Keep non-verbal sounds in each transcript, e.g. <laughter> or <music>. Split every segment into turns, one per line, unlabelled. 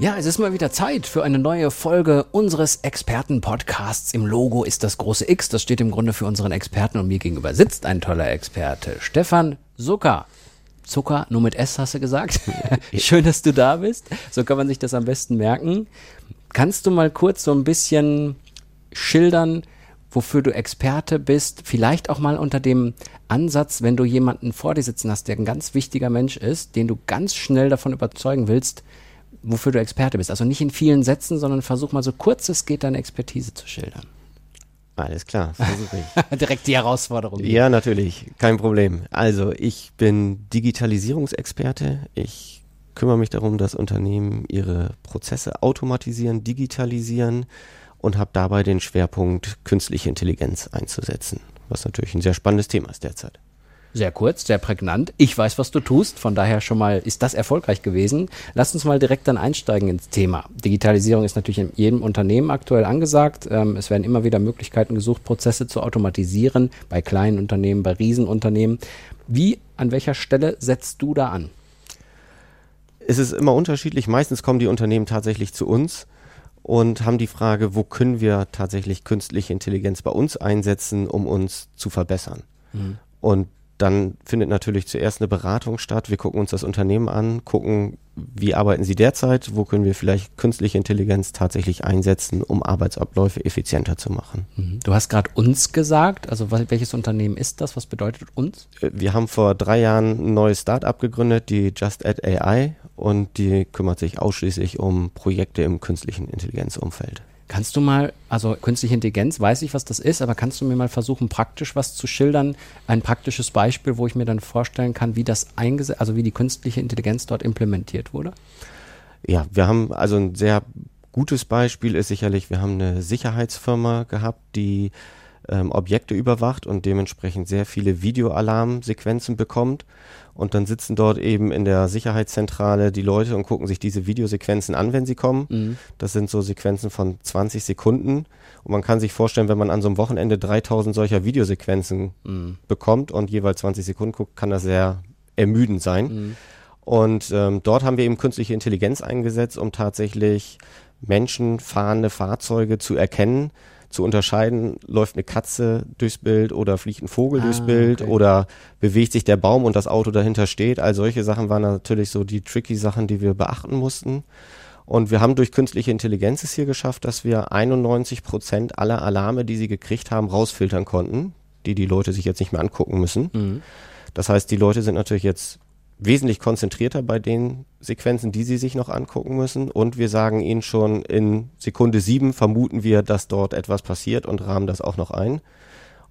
Ja, es ist mal wieder Zeit für eine neue Folge unseres Experten-Podcasts. Im Logo ist das große X, das steht im Grunde für unseren Experten und mir gegenüber sitzt ein toller Experte, Stefan Zucker. Zucker, nur mit S hast du gesagt. <laughs> Schön, dass du da bist. So kann man sich das am besten merken. Kannst du mal kurz so ein bisschen schildern, wofür du Experte bist? Vielleicht auch mal unter dem Ansatz, wenn du jemanden vor dir sitzen hast, der ein ganz wichtiger Mensch ist, den du ganz schnell davon überzeugen willst, wofür du Experte bist. Also nicht in vielen Sätzen, sondern versuch mal so kurz es geht, deine Expertise zu schildern.
Alles klar, versuche ich. <laughs>
Direkt die Herausforderung.
Ja, natürlich, kein Problem. Also, ich bin Digitalisierungsexperte. Ich kümmere mich darum, dass Unternehmen ihre Prozesse automatisieren, digitalisieren und habe dabei den Schwerpunkt künstliche Intelligenz einzusetzen, was natürlich ein sehr spannendes Thema ist derzeit.
Sehr kurz, sehr prägnant. Ich weiß, was du tust. Von daher schon mal ist das erfolgreich gewesen. Lass uns mal direkt dann einsteigen ins Thema. Digitalisierung ist natürlich in jedem Unternehmen aktuell angesagt. Ähm, es werden immer wieder Möglichkeiten gesucht, Prozesse zu automatisieren. Bei kleinen Unternehmen, bei Riesenunternehmen. Wie, an welcher Stelle setzt du da an?
Es ist immer unterschiedlich. Meistens kommen die Unternehmen tatsächlich zu uns und haben die Frage, wo können wir tatsächlich künstliche Intelligenz bei uns einsetzen, um uns zu verbessern. Mhm. Und dann findet natürlich zuerst eine Beratung statt. Wir gucken uns das Unternehmen an, gucken, wie arbeiten sie derzeit, wo können wir vielleicht künstliche Intelligenz tatsächlich einsetzen, um Arbeitsabläufe effizienter zu machen.
Mhm. Du hast gerade uns gesagt, also welches Unternehmen ist das? Was bedeutet uns?
Äh, wir haben vor drei Jahren ein neues Startup gegründet, die Just Add AI, und die kümmert sich ausschließlich um Projekte im künstlichen Intelligenzumfeld.
Kannst du mal, also künstliche Intelligenz, weiß ich, was das ist, aber kannst du mir mal versuchen, praktisch was zu schildern? Ein praktisches Beispiel, wo ich mir dann vorstellen kann, wie das eingesetzt, also wie die künstliche Intelligenz dort implementiert wurde?
Ja, wir haben also ein sehr gutes Beispiel ist sicherlich, wir haben eine Sicherheitsfirma gehabt, die ähm, Objekte überwacht und dementsprechend sehr viele Videoalarmsequenzen bekommt. Und dann sitzen dort eben in der Sicherheitszentrale die Leute und gucken sich diese Videosequenzen an, wenn sie kommen. Mhm. Das sind so Sequenzen von 20 Sekunden. Und man kann sich vorstellen, wenn man an so einem Wochenende 3000 solcher Videosequenzen mhm. bekommt und jeweils 20 Sekunden guckt, kann das sehr ermüdend sein. Mhm. Und ähm, dort haben wir eben künstliche Intelligenz eingesetzt, um tatsächlich menschenfahrende Fahrzeuge zu erkennen zu unterscheiden, läuft eine Katze durchs Bild oder fliegt ein Vogel ah, durchs Bild okay. oder bewegt sich der Baum und das Auto dahinter steht. All solche Sachen waren natürlich so die tricky Sachen, die wir beachten mussten. Und wir haben durch künstliche Intelligenz es hier geschafft, dass wir 91 Prozent aller Alarme, die sie gekriegt haben, rausfiltern konnten, die die Leute sich jetzt nicht mehr angucken müssen. Mhm. Das heißt, die Leute sind natürlich jetzt wesentlich konzentrierter bei den Sequenzen, die Sie sich noch angucken müssen. Und wir sagen Ihnen schon in Sekunde sieben vermuten wir, dass dort etwas passiert und rahmen das auch noch ein.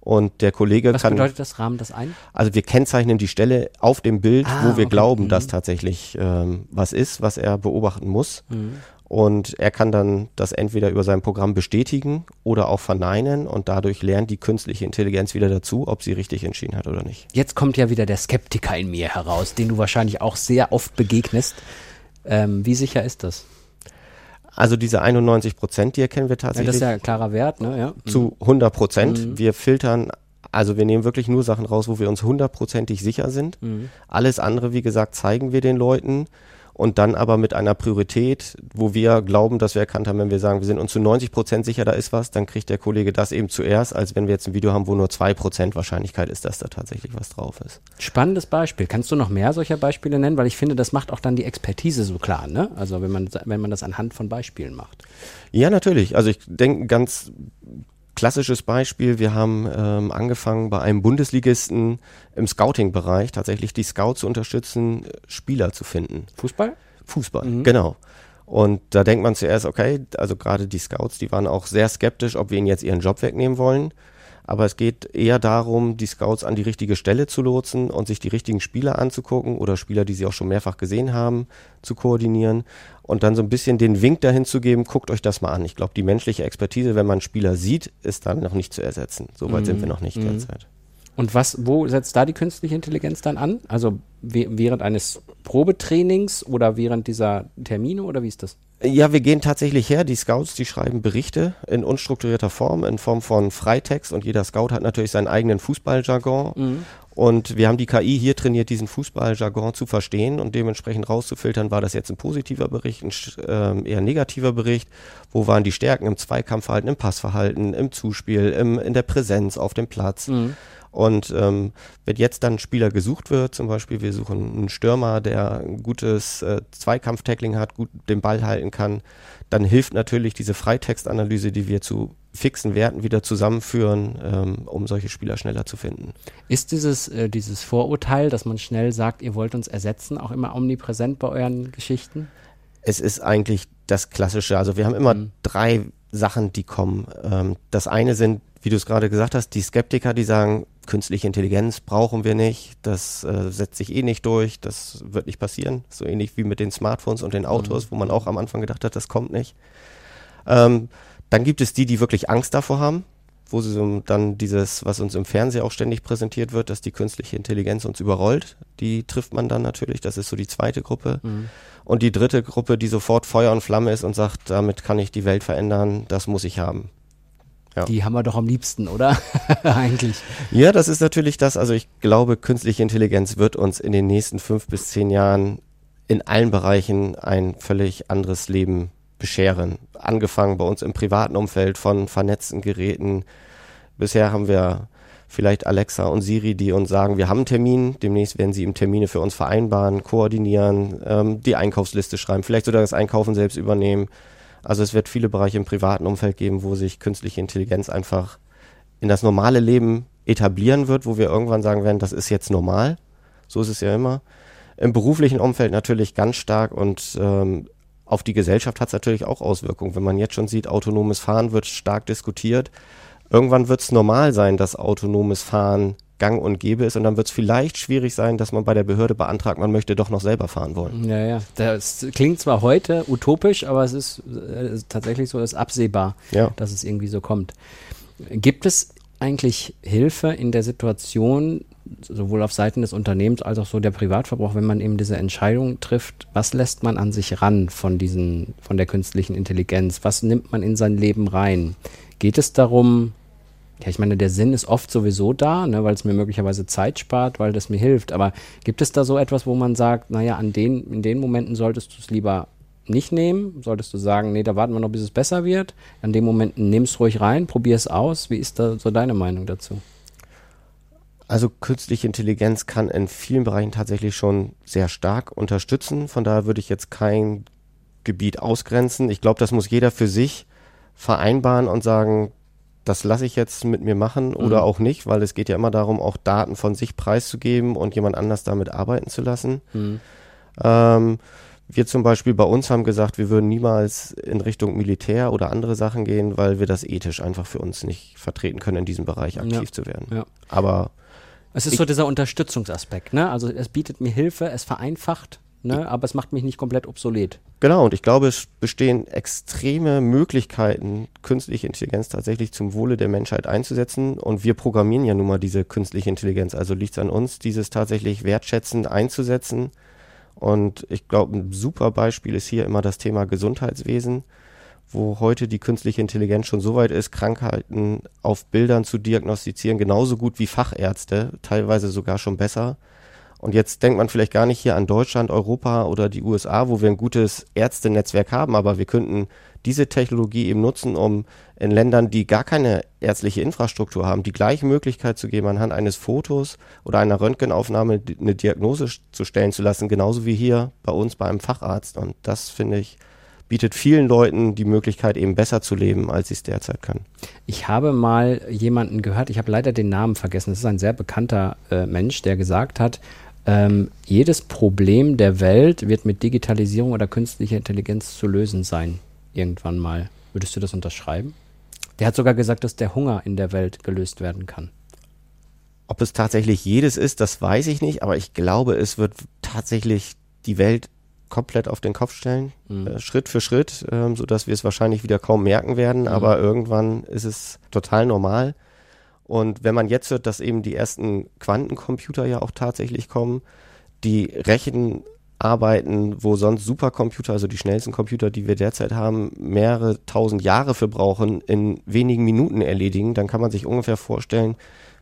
Und der Kollege
Was
kann.
Was bedeutet das, rahmen das ein?
Also wir kennzeichnen die Stelle auf dem Bild, ah, wo wir okay. glauben, mhm. dass tatsächlich ähm, was ist, was er beobachten muss. Mhm. Und er kann dann das entweder über sein Programm bestätigen oder auch verneinen und dadurch lernt die künstliche Intelligenz wieder dazu, ob sie richtig entschieden hat oder nicht.
Jetzt kommt ja wieder der Skeptiker in mir heraus, den du wahrscheinlich auch sehr oft begegnest. Ähm, wie sicher ist das?
Also diese 91 Prozent, die erkennen wir tatsächlich. Ja,
das ist ja ein klarer Wert, ne? Ja.
Zu 100 Prozent. Mhm. Wir filtern also wir nehmen wirklich nur Sachen raus, wo wir uns hundertprozentig sicher sind. Mhm. Alles andere, wie gesagt, zeigen wir den Leuten und dann aber mit einer Priorität, wo wir glauben, dass wir erkannt haben, wenn wir sagen, wir sind uns zu 90 Prozent sicher, da ist was, dann kriegt der Kollege das eben zuerst, als wenn wir jetzt ein Video haben, wo nur zwei Prozent Wahrscheinlichkeit ist, dass da tatsächlich was drauf ist.
Spannendes Beispiel. Kannst du noch mehr solcher Beispiele nennen? Weil ich finde, das macht auch dann die Expertise so klar, ne? Also wenn man, wenn man das anhand von Beispielen macht.
Ja, natürlich. Also ich denke ganz Klassisches Beispiel, wir haben ähm, angefangen bei einem Bundesligisten im Scouting-Bereich tatsächlich die Scout zu unterstützen, Spieler zu finden.
Fußball?
Fußball, mhm. genau. Und da denkt man zuerst, okay, also gerade die Scouts, die waren auch sehr skeptisch, ob wir ihnen jetzt ihren Job wegnehmen wollen. Aber es geht eher darum, die Scouts an die richtige Stelle zu lotsen und sich die richtigen Spieler anzugucken oder Spieler, die sie auch schon mehrfach gesehen haben, zu koordinieren und dann so ein bisschen den Wink dahin zu geben, guckt euch das mal an. Ich glaube, die menschliche Expertise, wenn man einen Spieler sieht, ist dann noch nicht zu ersetzen. Soweit mm, sind wir noch nicht mm. derzeit.
Und was, wo setzt da die künstliche Intelligenz dann an? Also während eines Probetrainings oder während dieser Termine oder wie ist das?
Ja, wir gehen tatsächlich her. Die Scouts, die schreiben Berichte in unstrukturierter Form, in Form von Freitext und jeder Scout hat natürlich seinen eigenen Fußballjargon. Mhm. Und wir haben die KI hier trainiert, diesen Fußballjargon zu verstehen und dementsprechend rauszufiltern, war das jetzt ein positiver Bericht, ein äh, eher negativer Bericht. Wo waren die Stärken im Zweikampfverhalten, im Passverhalten, im Zuspiel, im, in der Präsenz auf dem Platz? Mhm. Und ähm, wenn jetzt dann ein Spieler gesucht wird, zum Beispiel wir suchen einen Stürmer, der ein gutes äh, Zweikampf-Tackling hat, gut den Ball halten kann, dann hilft natürlich diese Freitextanalyse, die wir zu fixen Werten wieder zusammenführen, ähm, um solche Spieler schneller zu finden.
Ist dieses, äh, dieses Vorurteil, dass man schnell sagt, ihr wollt uns ersetzen, auch immer omnipräsent bei euren Geschichten?
Es ist eigentlich das Klassische. Also wir haben immer mhm. drei Sachen, die kommen. Ähm, das eine sind, wie du es gerade gesagt hast, die Skeptiker, die sagen, künstliche Intelligenz brauchen wir nicht, das äh, setzt sich eh nicht durch, das wird nicht passieren. So ähnlich wie mit den Smartphones und den Autos, mhm. wo man auch am Anfang gedacht hat, das kommt nicht. Ähm, dann gibt es die, die wirklich Angst davor haben, wo sie so dann dieses, was uns im Fernsehen auch ständig präsentiert wird, dass die künstliche Intelligenz uns überrollt, die trifft man dann natürlich. Das ist so die zweite Gruppe. Mhm. Und die dritte Gruppe, die sofort Feuer und Flamme ist und sagt, damit kann ich die Welt verändern, das muss ich haben.
Ja. Die haben wir doch am liebsten, oder? <laughs> Eigentlich.
Ja, das ist natürlich das. Also ich glaube, künstliche Intelligenz wird uns in den nächsten fünf bis zehn Jahren in allen Bereichen ein völlig anderes Leben bescheren. Angefangen bei uns im privaten Umfeld von vernetzten Geräten. Bisher haben wir vielleicht Alexa und Siri, die uns sagen, wir haben einen Termin, demnächst werden sie im Termine für uns vereinbaren, koordinieren, ähm, die Einkaufsliste schreiben, vielleicht sogar das Einkaufen selbst übernehmen. Also es wird viele Bereiche im privaten Umfeld geben, wo sich künstliche Intelligenz einfach in das normale Leben etablieren wird, wo wir irgendwann sagen werden, das ist jetzt normal. So ist es ja immer. Im beruflichen Umfeld natürlich ganz stark und ähm, auf die Gesellschaft hat es natürlich auch Auswirkungen. Wenn man jetzt schon sieht, autonomes Fahren wird stark diskutiert. Irgendwann wird es normal sein, dass autonomes Fahren gang und gäbe ist und dann wird es vielleicht schwierig sein, dass man bei der Behörde beantragt, man möchte doch noch selber fahren wollen.
Ja, ja. Das klingt zwar heute utopisch, aber es ist, äh, ist tatsächlich so, es ist absehbar, ja. dass es irgendwie so kommt. Gibt es eigentlich Hilfe in der Situation, sowohl auf Seiten des Unternehmens als auch so der Privatverbrauch, wenn man eben diese Entscheidung trifft, was lässt man an sich ran von diesen, von der künstlichen Intelligenz? Was nimmt man in sein Leben rein? Geht es darum, ja, ich meine, der Sinn ist oft sowieso da, ne, weil es mir möglicherweise Zeit spart, weil das mir hilft. Aber gibt es da so etwas, wo man sagt, naja, an den, in den Momenten solltest du es lieber nicht nehmen? Solltest du sagen, nee, da warten wir noch, bis es besser wird? An den Momenten nimm es ruhig rein, probier es aus. Wie ist da so deine Meinung dazu?
Also künstliche Intelligenz kann in vielen Bereichen tatsächlich schon sehr stark unterstützen. Von daher würde ich jetzt kein Gebiet ausgrenzen. Ich glaube, das muss jeder für sich vereinbaren und sagen, das lasse ich jetzt mit mir machen oder mhm. auch nicht, weil es geht ja immer darum, auch Daten von sich preiszugeben und jemand anders damit arbeiten zu lassen. Mhm. Ähm, wir zum Beispiel bei uns haben gesagt, wir würden niemals in Richtung Militär oder andere Sachen gehen, weil wir das ethisch einfach für uns nicht vertreten können, in diesem Bereich aktiv ja. zu werden. Ja. Aber
es ist so dieser Unterstützungsaspekt, ne? Also es bietet mir Hilfe, es vereinfacht, ne? aber es macht mich nicht komplett obsolet.
Genau, und ich glaube, es bestehen extreme Möglichkeiten, künstliche Intelligenz tatsächlich zum Wohle der Menschheit einzusetzen. Und wir programmieren ja nun mal diese künstliche Intelligenz. Also liegt es an uns, dieses tatsächlich wertschätzend einzusetzen. Und ich glaube, ein super Beispiel ist hier immer das Thema Gesundheitswesen, wo heute die künstliche Intelligenz schon so weit ist, Krankheiten auf Bildern zu diagnostizieren, genauso gut wie Fachärzte, teilweise sogar schon besser. Und jetzt denkt man vielleicht gar nicht hier an Deutschland, Europa oder die USA, wo wir ein gutes Ärztenetzwerk haben, aber wir könnten diese Technologie eben nutzen, um in Ländern, die gar keine ärztliche Infrastruktur haben, die gleiche Möglichkeit zu geben, anhand eines Fotos oder einer Röntgenaufnahme eine Diagnose zu stellen zu lassen, genauso wie hier bei uns bei einem Facharzt. Und das finde ich bietet vielen Leuten die Möglichkeit, eben besser zu leben, als sie es derzeit können.
Ich habe mal jemanden gehört, ich habe leider den Namen vergessen, das ist ein sehr bekannter äh, Mensch, der gesagt hat, ähm, jedes Problem der Welt wird mit Digitalisierung oder künstlicher Intelligenz zu lösen sein. Irgendwann mal. Würdest du das unterschreiben? Der hat sogar gesagt, dass der Hunger in der Welt gelöst werden kann.
Ob es tatsächlich jedes ist, das weiß ich nicht, aber ich glaube, es wird tatsächlich die Welt komplett auf den Kopf stellen, mhm. äh, Schritt für Schritt, äh, sodass wir es wahrscheinlich wieder kaum merken werden, mhm. aber irgendwann ist es total normal. Und wenn man jetzt hört, dass eben die ersten Quantencomputer ja auch tatsächlich kommen, die Rechenarbeiten, wo sonst Supercomputer, also die schnellsten Computer, die wir derzeit haben, mehrere tausend Jahre für brauchen, in wenigen Minuten erledigen, dann kann man sich ungefähr vorstellen,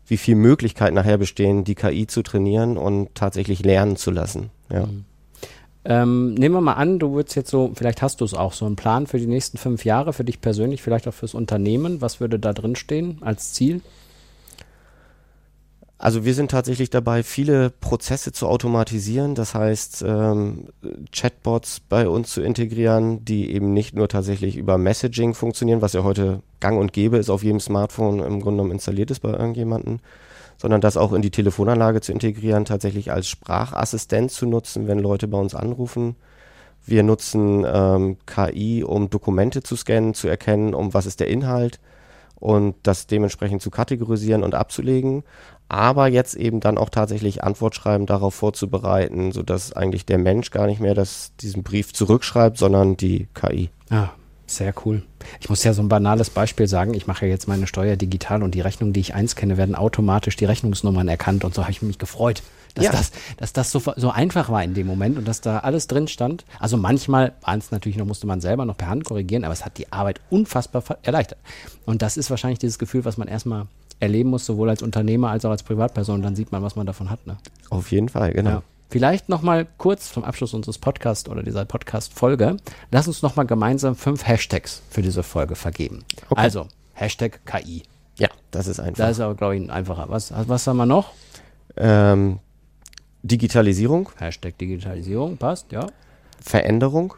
wie viel Möglichkeiten nachher bestehen, die KI zu trainieren und tatsächlich lernen zu lassen. Ja. Mhm.
Ähm, nehmen wir mal an, du würdest jetzt so, vielleicht hast du es auch, so einen Plan für die nächsten fünf Jahre, für dich persönlich, vielleicht auch fürs Unternehmen. Was würde da drin stehen als Ziel?
Also wir sind tatsächlich dabei, viele Prozesse zu automatisieren, das heißt ähm, Chatbots bei uns zu integrieren, die eben nicht nur tatsächlich über Messaging funktionieren, was ja heute gang und gäbe ist, auf jedem Smartphone im Grunde genommen installiert ist bei irgendjemandem, sondern das auch in die Telefonanlage zu integrieren, tatsächlich als Sprachassistent zu nutzen, wenn Leute bei uns anrufen. Wir nutzen ähm, KI, um Dokumente zu scannen, zu erkennen, um was ist der Inhalt und das dementsprechend zu kategorisieren und abzulegen aber jetzt eben dann auch tatsächlich Antwortschreiben darauf vorzubereiten, sodass eigentlich der Mensch gar nicht mehr das, diesen Brief zurückschreibt, sondern die KI.
Ah, sehr cool. Ich muss ja so ein banales Beispiel sagen. Ich mache ja jetzt meine Steuer digital und die Rechnungen, die ich einscanne, werden automatisch die Rechnungsnummern erkannt und so habe ich mich gefreut, dass ja. das, dass das so, so einfach war in dem Moment und dass da alles drin stand. Also manchmal waren es natürlich noch, musste man selber noch per Hand korrigieren, aber es hat die Arbeit unfassbar erleichtert. Und das ist wahrscheinlich dieses Gefühl, was man erstmal erleben muss, sowohl als Unternehmer als auch als Privatperson. Dann sieht man, was man davon hat. Ne?
Auf jeden Fall, genau. Ja.
Vielleicht nochmal kurz zum Abschluss unseres Podcasts oder dieser Podcast-Folge. Lass uns nochmal gemeinsam fünf Hashtags für diese Folge vergeben. Okay. Also, Hashtag KI.
Ja, das ist einfach.
Das ist aber, glaube ich, ein einfacher. Was, was haben wir noch?
Ähm, Digitalisierung.
Hashtag Digitalisierung, passt, ja.
Veränderung.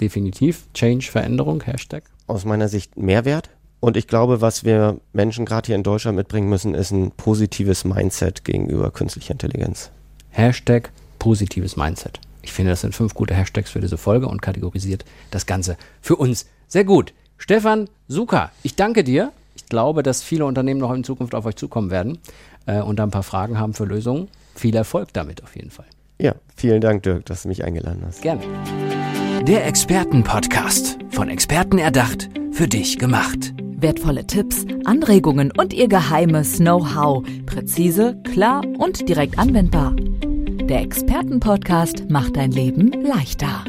Definitiv. Change, Veränderung, Hashtag.
Aus meiner Sicht Mehrwert. Und ich glaube, was wir Menschen gerade hier in Deutschland mitbringen müssen, ist ein positives Mindset gegenüber künstlicher Intelligenz.
Hashtag positives Mindset. Ich finde, das sind fünf gute Hashtags für diese Folge und kategorisiert das Ganze für uns sehr gut. Stefan Suka, ich danke dir. Ich glaube, dass viele Unternehmen noch in Zukunft auf euch zukommen werden äh, und da ein paar Fragen haben für Lösungen. Viel Erfolg damit auf jeden Fall.
Ja, vielen Dank, Dirk, dass du mich eingeladen hast.
Gerne.
Der Expertenpodcast. Von Experten erdacht, für dich gemacht. Wertvolle Tipps, Anregungen und ihr geheimes Know-how. Präzise, klar und direkt anwendbar. Der Expertenpodcast macht dein Leben leichter.